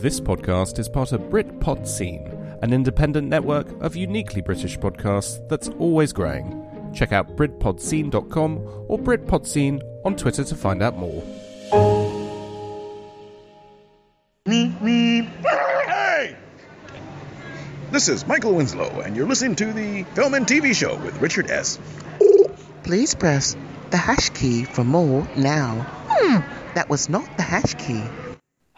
This podcast is part of Britpod Scene, an independent network of uniquely British podcasts that's always growing. Check out BritpodScene.com or BritpodScene on Twitter to find out more. Hey! This is Michael Winslow, and you're listening to the Film and TV Show with Richard S. Please press the hash key for more now. Hmm, that was not the hash key.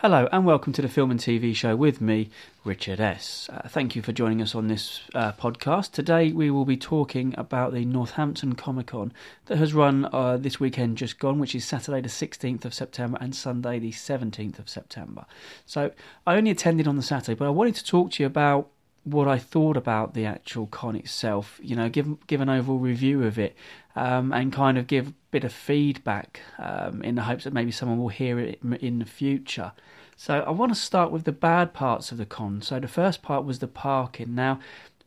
Hello and welcome to the Film and TV Show with me, Richard S. Uh, thank you for joining us on this uh, podcast. Today we will be talking about the Northampton Comic Con that has run uh, this weekend just gone, which is Saturday the 16th of September and Sunday the 17th of September. So I only attended on the Saturday, but I wanted to talk to you about what I thought about the actual con itself. You know, give give an overall review of it, um, and kind of give a bit of feedback um, in the hopes that maybe someone will hear it in the future. So I want to start with the bad parts of the con. So the first part was the parking. Now,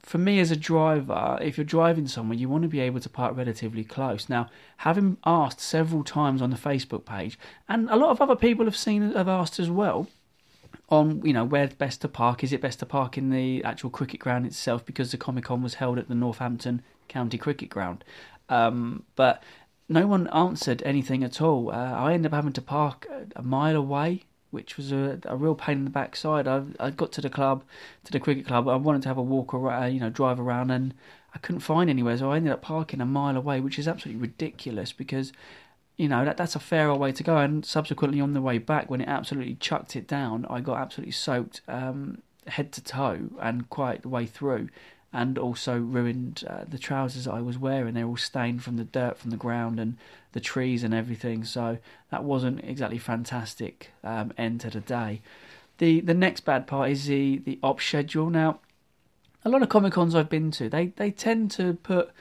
for me as a driver, if you're driving somewhere, you want to be able to park relatively close. Now, having asked several times on the Facebook page, and a lot of other people have seen have asked as well, on you know where best to park. Is it best to park in the actual cricket ground itself because the Comic Con was held at the Northampton County Cricket Ground? Um, but no one answered anything at all. Uh, I ended up having to park a mile away, which was a, a real pain in the backside. I I got to the club, to the cricket club. I wanted to have a walk around, you know, drive around, and I couldn't find anywhere. So I ended up parking a mile away, which is absolutely ridiculous because you know that that's a fairer way to go. And subsequently, on the way back, when it absolutely chucked it down, I got absolutely soaked um, head to toe and quite the way through, and also ruined uh, the trousers I was wearing. They're all stained from the dirt from the ground and the trees and everything. So that wasn't exactly fantastic um, end to the day. The the next bad part is the the op schedule. Now, a lot of comic cons I've been to, they they tend to put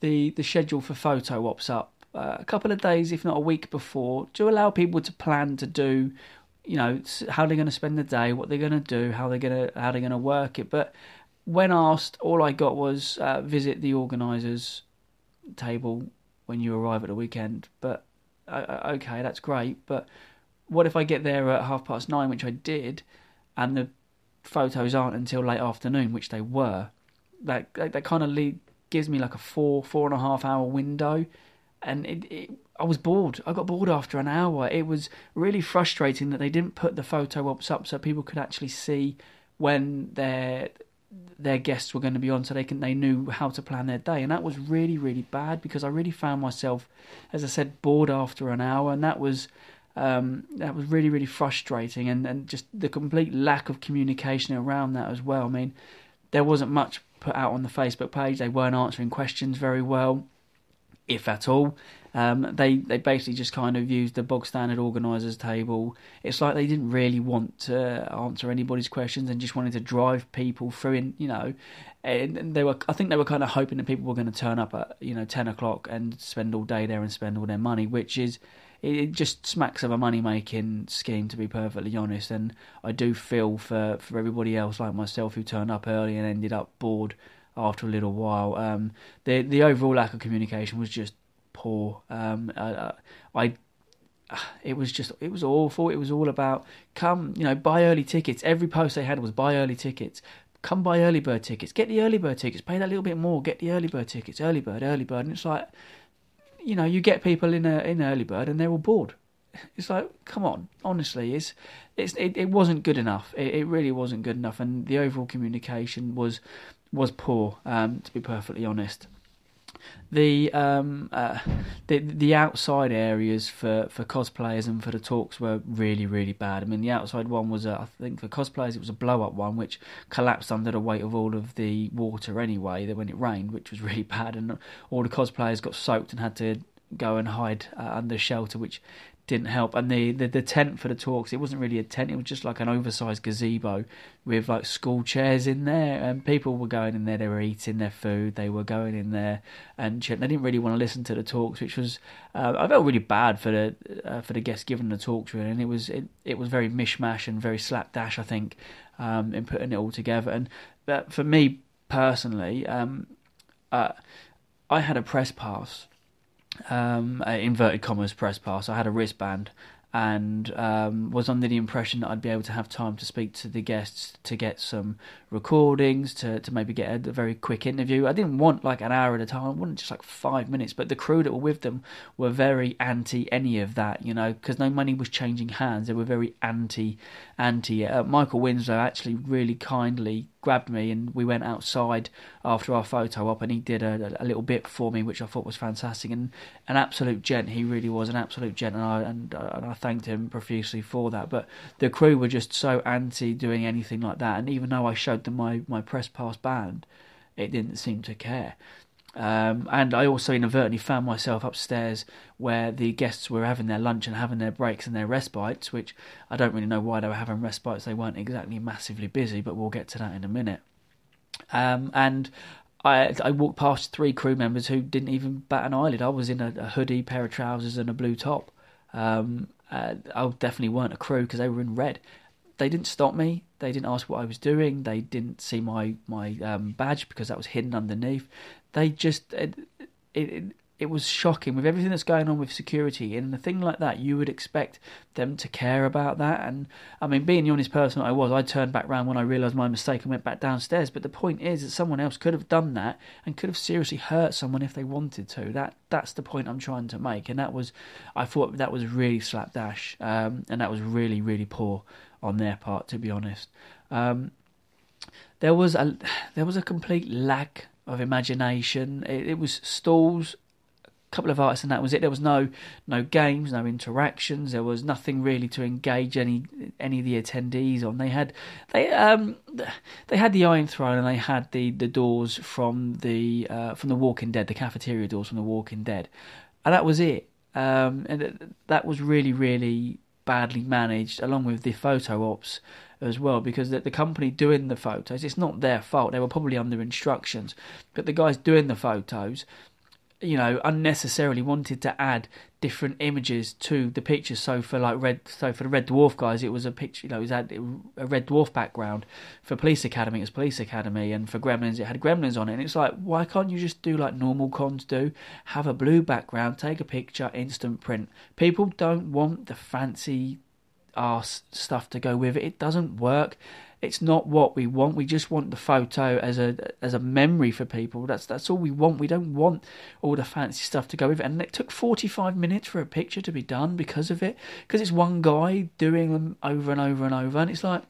the the schedule for photo ops up uh, a couple of days, if not a week before, to allow people to plan to do, you know, how they're going to spend the day, what they're going to do, how they're going to how they're going to work it. But when asked, all I got was uh, visit the organisers' table when you arrive at the weekend. But uh, okay, that's great. But what if I get there at half past nine, which I did, and the photos aren't until late afternoon, which they were? That that, that kind of lead, gives me like a four four and a half hour window and it, it, I was bored. I got bored after an hour. It was really frustrating that they didn't put the photo ops up so people could actually see when their their guests were going to be on, so they can they knew how to plan their day, and that was really really bad because I really found myself, as I said, bored after an hour, and that was. Um, that was really, really frustrating, and, and just the complete lack of communication around that as well. I mean, there wasn't much put out on the Facebook page. They weren't answering questions very well if at all. Um, they they basically just kind of used the bog standard organisers table. It's like they didn't really want to answer anybody's questions and just wanted to drive people through. In you know, and they were I think they were kind of hoping that people were going to turn up at you know ten o'clock and spend all day there and spend all their money, which is it just smacks of a money making scheme to be perfectly honest. And I do feel for for everybody else like myself who turned up early and ended up bored after a little while. Um, the the overall lack of communication was just poor. Um, I, I, it was just it was awful. It was all about come, you know, buy early tickets. Every post they had was buy early tickets. Come buy early bird tickets. Get the early bird tickets. Pay that little bit more. Get the early bird tickets. Early bird, early bird. And it's like, you know, you get people in a in early bird and they're all bored. It's like, come on, honestly, it's it's it, it wasn't good enough. It, it really wasn't good enough, and the overall communication was was poor, um, to be perfectly honest. The um, uh, the the outside areas for, for cosplayers and for the talks were really really bad. I mean, the outside one was a, I think for cosplayers it was a blow up one which collapsed under the weight of all of the water anyway. That When it rained, which was really bad, and all the cosplayers got soaked and had to go and hide uh, under shelter, which didn't help. And the, the, the tent for the talks, it wasn't really a tent; it was just like an oversized gazebo with like school chairs in there. And people were going in there; they were eating their food, they were going in there, and they didn't really want to listen to the talks, which was uh, I felt really bad for the uh, for the guests giving the talks really. And it was it, it was very mishmash and very slapdash, I think, um, in putting it all together. And but for me personally, um, uh, I had a press pass um, inverted commas press pass. I had a wristband, and um, was under the impression that I'd be able to have time to speak to the guests to get some recordings, to, to maybe get a, a, very quick interview. I didn't want like an hour at a time, I wanted just like five minutes, but the crew that were with them were very anti any of that, you know, because no money was changing hands. They were very anti, anti. Uh, Michael Winslow actually really kindly grabbed me and we went outside after our photo op and he did a, a, little bit for me which I thought was fantastic and an absolute gent. He really was an absolute gent and I, and, uh, and I thanked him profusely for that. But the crew were just so anti doing anything like that and even though I showed them my, my press pass band it didn't seem to care um, and I also inadvertently found myself upstairs where the guests were having their lunch and having their breaks and their respites, which I don't really know why they were having respites. They weren't exactly massively busy, but we'll get to that in a minute. Um, and I, I walked past three crew members who didn't even bat an eyelid. I was in a, a hoodie, pair of trousers, and a blue top. Um, uh, I definitely weren't a crew because they were in red. They didn't stop me. They didn't ask what I was doing. They didn't see my my um, badge because that was hidden underneath they just it, it, it was shocking with everything that's going on with security and a thing like that. You would expect them to care about that, and I mean, being the honest person I was, I turned back round when I realised my mistake and went back downstairs. But the point is that someone else could have done that and could have seriously hurt someone if they wanted to. That that's the point I'm trying to make, and that was, I thought that was really slapdash, um, and that was really really poor on their part, to be honest. Um, there was a there was a complete lack of imagination. It, it was stalls, a couple of artists, and that was it. There was no no games, no interactions. There was nothing really to engage any any of the attendees on. They had they um they had the Iron Throne and they had the, the doors from the uh, from the Walking Dead, the cafeteria doors from the Walking Dead, and that was it. Um, and that was really really badly managed, along with the photo ops as well because the, the company doing the photos, it's not their fault. They were probably under instructions, but the guys doing the photos, you know, unnecessarily wanted to add different images to the pictures. So for like red, so for the Red Dwarf guys, it was a picture. You know, it was had a Red Dwarf background. For Police Academy, it was Police Academy, and for Gremlins, it had Gremlins on it. And it's like, why can't you just do like normal cons do? Have a blue background, take a picture, instant print. People don't want the fancy ass stuff to go with it. It doesn't work. It's not what we want. We just want the photo as a as a memory for people. That's that's all we want. We don't want all the fancy stuff to go with it. And it took 45 minutes for a picture to be done because of it. Because it's one guy doing them over and over and over. And it's like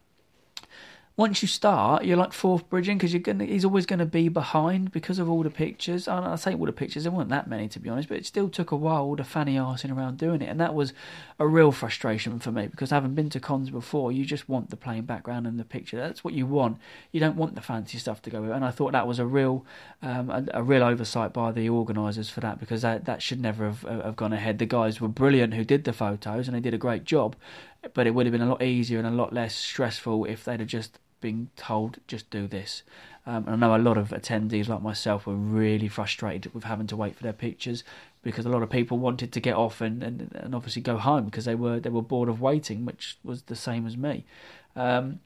once you start, you're like fourth bridging because you're gonna. He's always going to be behind because of all the pictures. I, I say all the pictures. There weren't that many to be honest, but it still took a while. All the fanny arsing around doing it, and that was a real frustration for me because having been to cons before, you just want the plain background and the picture. That's what you want. You don't want the fancy stuff to go with. And I thought that was a real, um, a, a, real oversight by the organisers for that because that that should never have, have gone ahead. The guys were brilliant who did the photos and they did a great job, but it would have been a lot easier and a lot less stressful if they'd have just being told just do this. Um, I know a lot of attendees like myself were really frustrated with having to wait for their pictures because a lot of people wanted to get off and, and, and obviously go home because they were they were bored of waiting, which was the same as me. Um,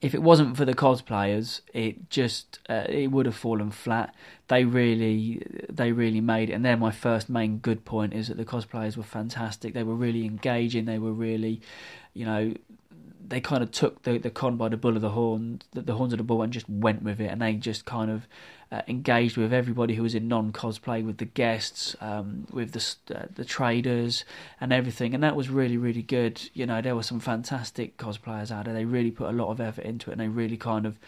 if it wasn't for the cosplayers, it just uh, it would have fallen flat. They really they really made it, and then my first main good point is that the cosplayers were fantastic. They were really engaging. They were really, you know, they kind of took the, the con by the bull of the horn, the, the horns of the bull, and just went with it. And they just kind of uh, engaged with everybody who was in non cosplay, with the guests, um, with the uh, the traders, and everything. And that was really really good. You know, there were some fantastic cosplayers out there. They really put a lot of effort into it, and they really kind of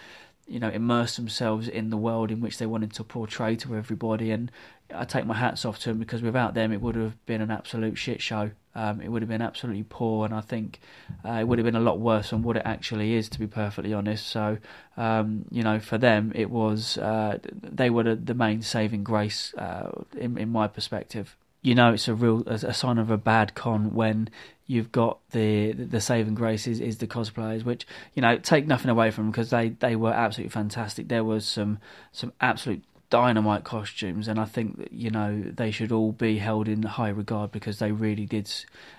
you know immersed themselves in the world in which they wanted to portray to everybody. And I take my hats off to them because without them, it would have been an absolute shit show. Um, it would have been absolutely poor, and I think uh, it would have been a lot worse than what it actually is, to be perfectly honest. So, um, you know, for them, it was uh, they were the, main saving grace uh, in, in my perspective. You know, it's a real a sign of a bad con when you've got the the saving grace is, is the cosplayers, which you know take nothing away from them because they, they were absolutely fantastic. There was some some absolute dynamite costumes, and I think that, you know they should all be held in high regard because they really did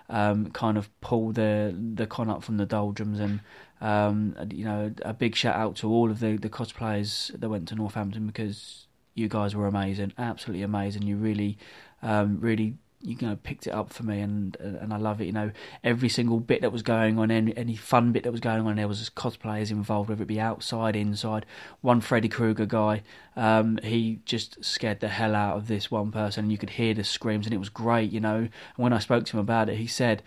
um, kind of pull the the con up from the doldrums. And um, you know, a big shout out to all of the the cosplayers that went to Northampton because you guys were amazing, absolutely amazing. You really, um, really you know picked it up for me and and I love it you know every single bit that was going on any, any fun bit that was going on there was cosplayers involved whether it be outside inside one Freddy Krueger guy um, he just scared the hell out of this one person and you could hear the screams and it was great you know and when I spoke to him about it he said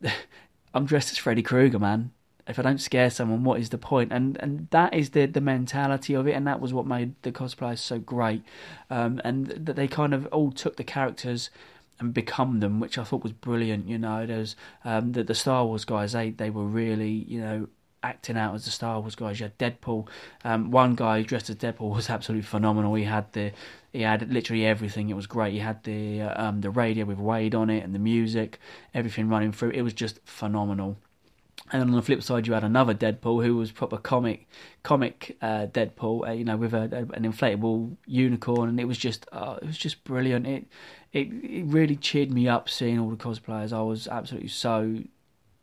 I'm dressed as Freddy Krueger man if I don't scare someone, what is the point? And and that is the the mentality of it, and that was what made the cosplayers so great. Um, and that they kind of all took the characters and become them, which I thought was brilliant. You know, there's um, the the Star Wars guys. They they were really you know acting out as the Star Wars guys. You had Deadpool. Um, one guy dressed as Deadpool was absolutely phenomenal. He had the he had literally everything. It was great. He had the uh, um, the radio with Wade on it and the music, everything running through. It was just phenomenal. And on the flip side, you had another Deadpool who was proper comic, comic uh, Deadpool, uh, you know, with a, a, an inflatable unicorn, and it was just, uh, it was just brilliant. It, it, it really cheered me up seeing all the cosplayers. I was absolutely so,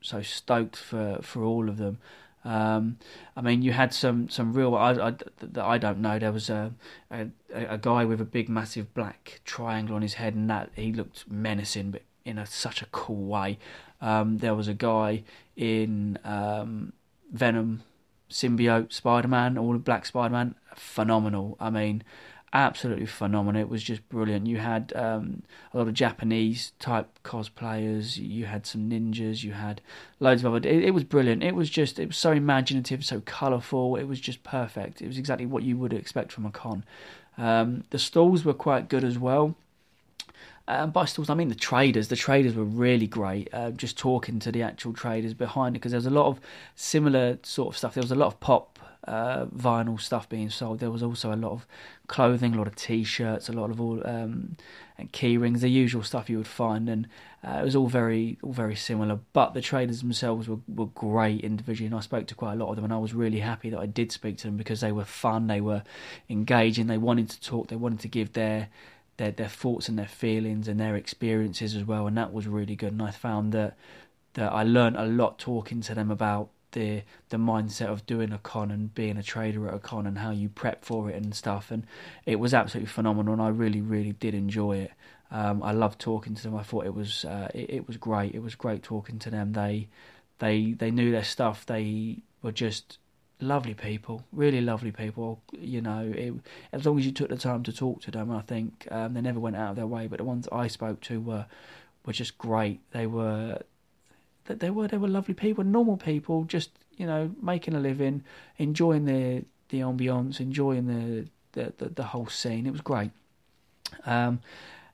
so stoked for for all of them. Um, I mean, you had some some real I, I, that I don't know. There was a, a a guy with a big, massive black triangle on his head, and that he looked menacing, but in a, such a cool way. Um, there was a guy in um, Venom, Symbiote, Spider Man, all Black Spider Man, phenomenal. I mean, absolutely phenomenal. It was just brilliant. You had um, a lot of Japanese type cosplayers. You had some ninjas. You had loads of other. It, it was brilliant. It was just. It was so imaginative, so colourful. It was just perfect. It was exactly what you would expect from a con. Um, the stalls were quite good as well. Um, by stalls, I mean the traders. The traders were really great. Uh, just talking to the actual traders behind it, because there was a lot of similar sort of stuff. There was a lot of pop uh, vinyl stuff being sold. There was also a lot of clothing, a lot of t-shirts, a lot of all um, and key rings, the usual stuff you would find, and uh, it was all very, all very similar. But the traders themselves were, were great individually, and I spoke to quite a lot of them, and I was really happy that I did speak to them because they were fun, they were engaging, they wanted to talk, they wanted to give their their their thoughts and their feelings and their experiences as well, and that was really good. And I found that that I learned a lot talking to them about the the mindset of doing a con and being a trader at a con and how you prep for it and stuff. And it was absolutely phenomenal, and I really really did enjoy it. Um, I loved talking to them. I thought it was uh, it, it was great. It was great talking to them. They they they knew their stuff. They were just lovely people, really lovely people. You know, it, as long as you took the time to talk to them, I think um, they never went out of their way. But the ones I spoke to were were just great. They were that they were they were lovely people, normal people, just you know making a living, enjoying the the ambiance, enjoying the the, the, the whole scene. It was great. Um,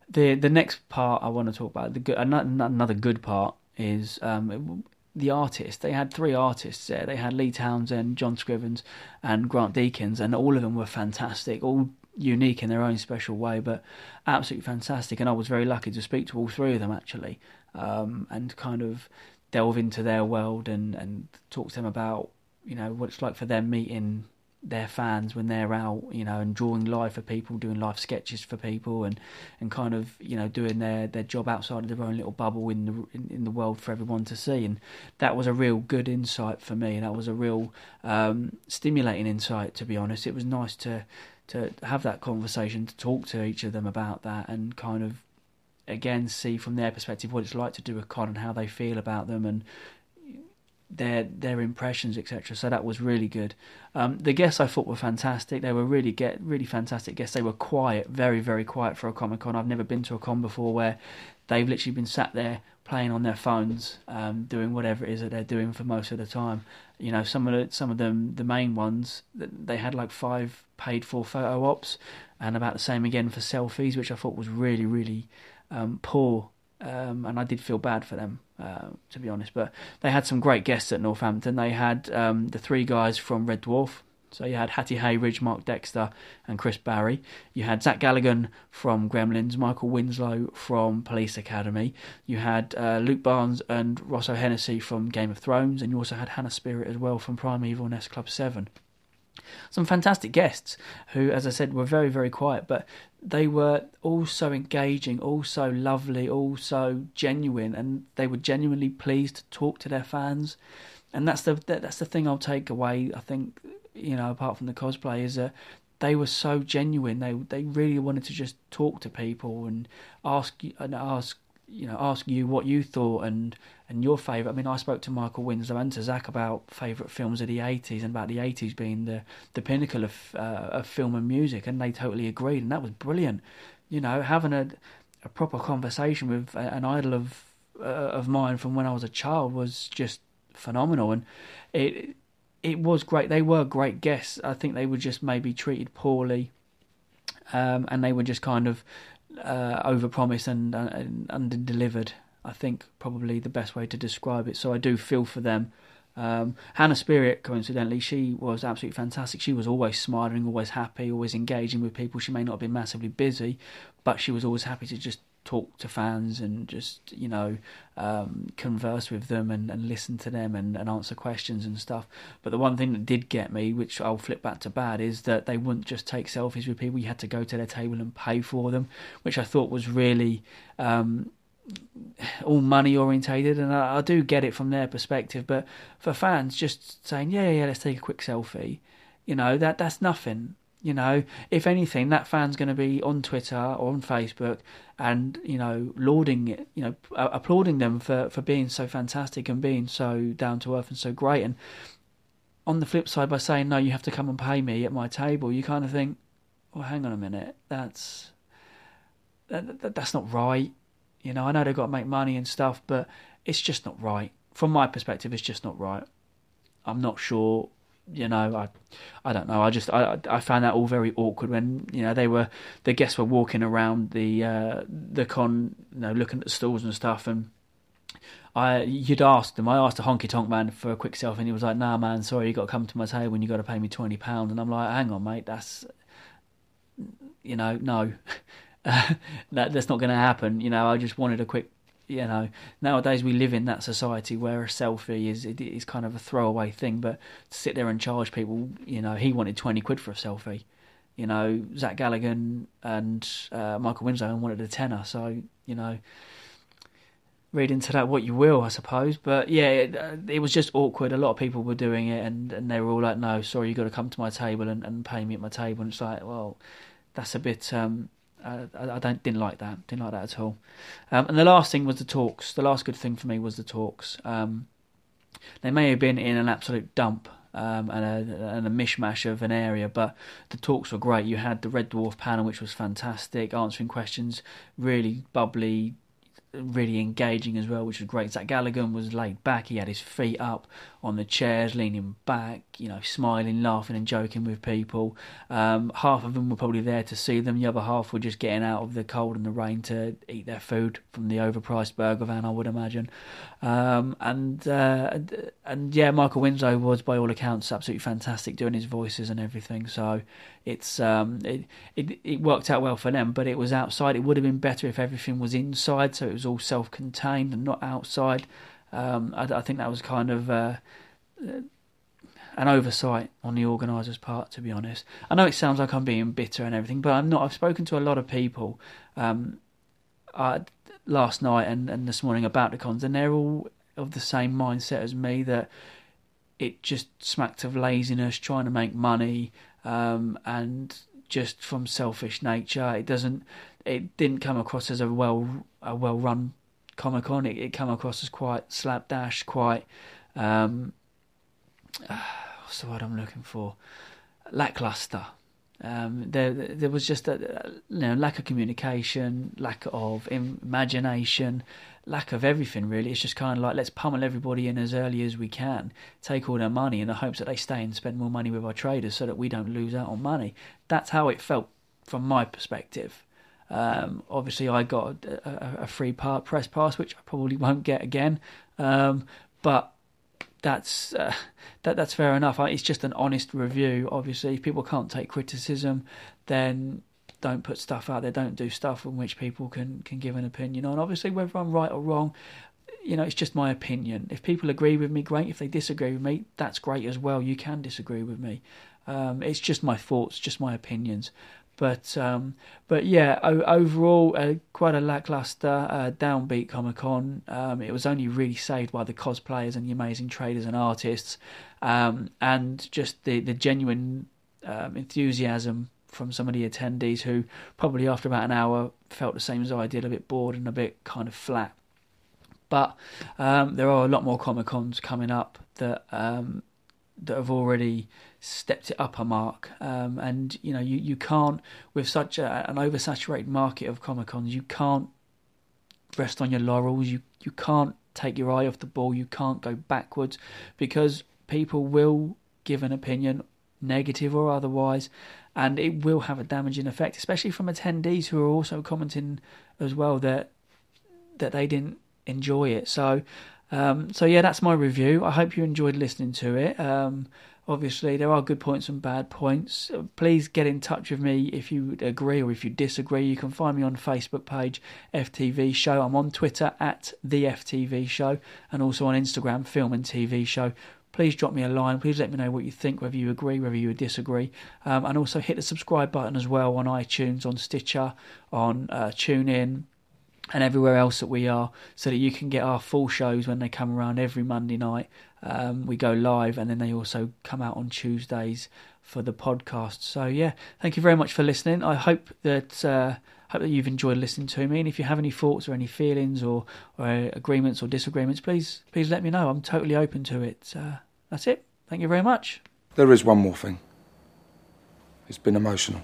the the next part I want to talk about the good another good part is um, the artists. They had three artists there. They had Lee Townsend, John Scrivens, and Grant Deakins, and all of them were fantastic, all unique in their own special way, but absolutely fantastic. And I was very lucky to speak to all three of them actually, um, and kind of delve into their world and and talk to them about you know what it's like for them meeting their fans when they're out, you know, and drawing live for people, doing live sketches for people, and and kind of you know doing their their job outside of their own little bubble in the in, in the world for everyone to see, and that was a real good insight for me. That was a real um, stimulating insight, to be honest. It was nice to to have that conversation, to talk to each of them about that, and kind of again see from their perspective what it's like to do a con and how they feel about them, and their their impressions, etc. So that was really good. Um, the guests I thought were fantastic. They were really get really fantastic guests. They were quiet, very very quiet for a comic con. I've never been to a con before where they've literally been sat there playing on their phones, um, doing whatever it is that they're doing for most of the time. You know, some of the some of them, the main ones, they had like five paid for photo ops, and about the same again for selfies, which I thought was really really um, poor um, and I did feel bad for them, uh, to be honest. But they had some great guests at Northampton. They had um, the three guys from Red Dwarf. So you had Hattie Hayridge, Mark Dexter, and Chris Barrie. You had Zach Galligan from Gremlins, Michael Winslow from Police Academy. You had uh, Luke Barnes and Ross O'Hennessy from Game of Thrones, and you also had Hannah Spearritt as well from Primeval and S Club Seven some fantastic guests who, as I said, were very, very quiet, but they were all so engaging, all so lovely, all so genuine, and they were genuinely pleased to talk to their fans. And that's the that's the thing I'll take away. I think you know, apart from the cosplay, is that they were so genuine. They they really wanted to just talk to people and ask and ask you know ask you what you thought and and your favourite. I mean, I spoke to Michael Winslow and to Zach about favourite films of the '80s and about the '80s being the the pinnacle of uh, of film and music, and they totally agreed, and that was brilliant. You know, having a a proper conversation with an idol of uh, of mine from when I was a child was just phenomenal, and it it was great. They were great guests. I think they were just maybe treated poorly, um, and they were just kind of uh, overpromised and, uh, and under delivered. I think probably the best way to describe it. So I do feel for them. Um, Hannah Spearritt, coincidentally, she was absolutely fantastic. She was always smiling, always happy, always engaging with people. She may not have been massively busy, but she was always happy to just talk to fans and just you know um, converse with them and, and listen to them and, and, answer questions and stuff. But the one thing that did get me, which I'll flip back to bad, is that they wouldn't just take selfies with people. You had to go to their table and pay for them, which I thought was really. Um, all money orientated, and I, I, do get it from their perspective. But for fans, just saying, "Yeah, yeah, let's take a quick selfie," you know that that's nothing. You know, if anything, that fan's going to be on Twitter or on Facebook and, you know, lauding it, you know, applauding them for, for being so fantastic and being so down to earth and so great. And on the flip side, by saying, no, you have to come and pay me at my table, you kind of think, well, hang on a minute, that's, that, that, that's not right. You know, I know they've got to make money and stuff, but it's just not right. From my perspective, it's just not right. I'm not sure you know, I, I don't know. I just I I found that all very awkward when you know they were the guests were walking around the uh, the con, you know, looking at the stalls and stuff, and I you'd asked them. I asked a honky tonk man for a quick selfie, and he was like, "Nah, man, sorry, you got to come to my table and you got to pay me twenty pound." And I'm like, "Hang on, mate, that's you know, no." that that's not going to happen. You know, I just wanted a quick you know nowadays we live in that society where a selfie is is kind of a throwaway thing but to sit there and charge people you know he wanted 20 quid for a selfie. You know Zach Galligan and uh, Michael Winslow wanted a tenner so you know read into that what you will I suppose. But yeah it, uh, it, was just awkward. A lot of people were doing it and, and they were all like no sorry you got to come to my table and, and pay me at my table. And it's like well that's a bit um, I, I don't didn't like that. Didn't like that at all. Um, and the last thing was the talks. The last good thing for me was the talks. Um, they may have been in an absolute dump um, and, a, and a mishmash of an area, but the talks were great. You had the Red Dwarf panel, which was fantastic, answering questions, really bubbly, really engaging as well, which was great. Zach Galligan was laid back; he had his feet up on the chairs, leaning back, you know, smiling, laughing, and joking with people. Um, half of them were probably there to see them; the other half were just getting out of the cold and the rain to eat their food from the overpriced burger van, I would imagine. Um, and uh, and yeah, Michael Winslow was, by all accounts, absolutely fantastic doing his voices and everything. So it's um, it, it it worked out well for them, but it was outside. It would have been better if everything was inside, so it was all self-contained and not outside. Um, I, I, think that was kind of uh, an oversight on the organisers' part, to be honest. I know it sounds like I'm being bitter and everything, but I'm not. I've spoken to a lot of people um, uh, last night and, and this morning about the cons, and they're all of the same mindset as me that it just smacked of laziness, trying to make money, um, and just from selfish nature. It doesn't. It didn't come across as a well a well run Comic Con. It, it came across as quite slapdash, quite um, what's the word I'm looking for? Lackluster. Um, there, there was just a you know, lack of communication, lack of imagination, lack of everything. Really, it's just kind of like let's pummel everybody in as early as we can, take all their money in the hopes that they stay and spend more money with our traders, so that we don't lose out on money. That's how it felt from my perspective. Um, obviously, I got a, a, free part press pass, which I probably won't get again. Um, but that's uh, that that's fair enough. It's just an honest review. Obviously, if people can't take criticism, then don't put stuff out there. Don't do stuff on which people can can give an opinion on. Obviously, whether I'm right or wrong, you know, it's just my opinion. If people agree with me, great. If they disagree with me, that's great as well. You can disagree with me. Um, it's just my thoughts, just my opinions. But um, but yeah, o- overall, uh, quite a lackluster, uh, downbeat Comic Con. Um, it was only really saved by the cosplayers and the amazing traders and artists, um, and just the the genuine um, enthusiasm from some of the attendees who probably after about an hour felt the same as I did, a bit bored and a bit kind of flat. But um, there are a lot more Comic Cons coming up that um, that have already stepped it up a mark. Um, and you know, you, you can't with such a, an oversaturated market of Comic Cons, you can't rest on your laurels. You you can't take your eye off the ball. You can't go backwards because people will give an opinion, negative or otherwise, and it will have a damaging effect, especially from attendees who are also commenting as well that that they didn't enjoy it. So, um, so yeah, that's my review. I hope you enjoyed listening to it. Um, obviously, there are good points and bad points. Please get in touch with me if you agree or if you disagree. You can find me on Facebook page FTV Show. I'm on Twitter at the FTV Show and also on Instagram Film and TV Show please drop me a line. Please let me know what you think, whether you agree, whether you disagree. Um, and also hit the subscribe button as well on iTunes, on Stitcher, on uh, TuneIn, and everywhere else that we are, so that you can get our full shows when they come around every Monday night. Um, we go live, and then they also come out on Tuesdays for the podcast. So yeah, thank you very much for listening. I hope that uh, hope that you've enjoyed listening to me. And if you have any thoughts or any feelings or, or agreements or disagreements, please please let me know. I'm totally open to it. Uh, that's it. Thank you very much. There is one more thing. It's been emotional.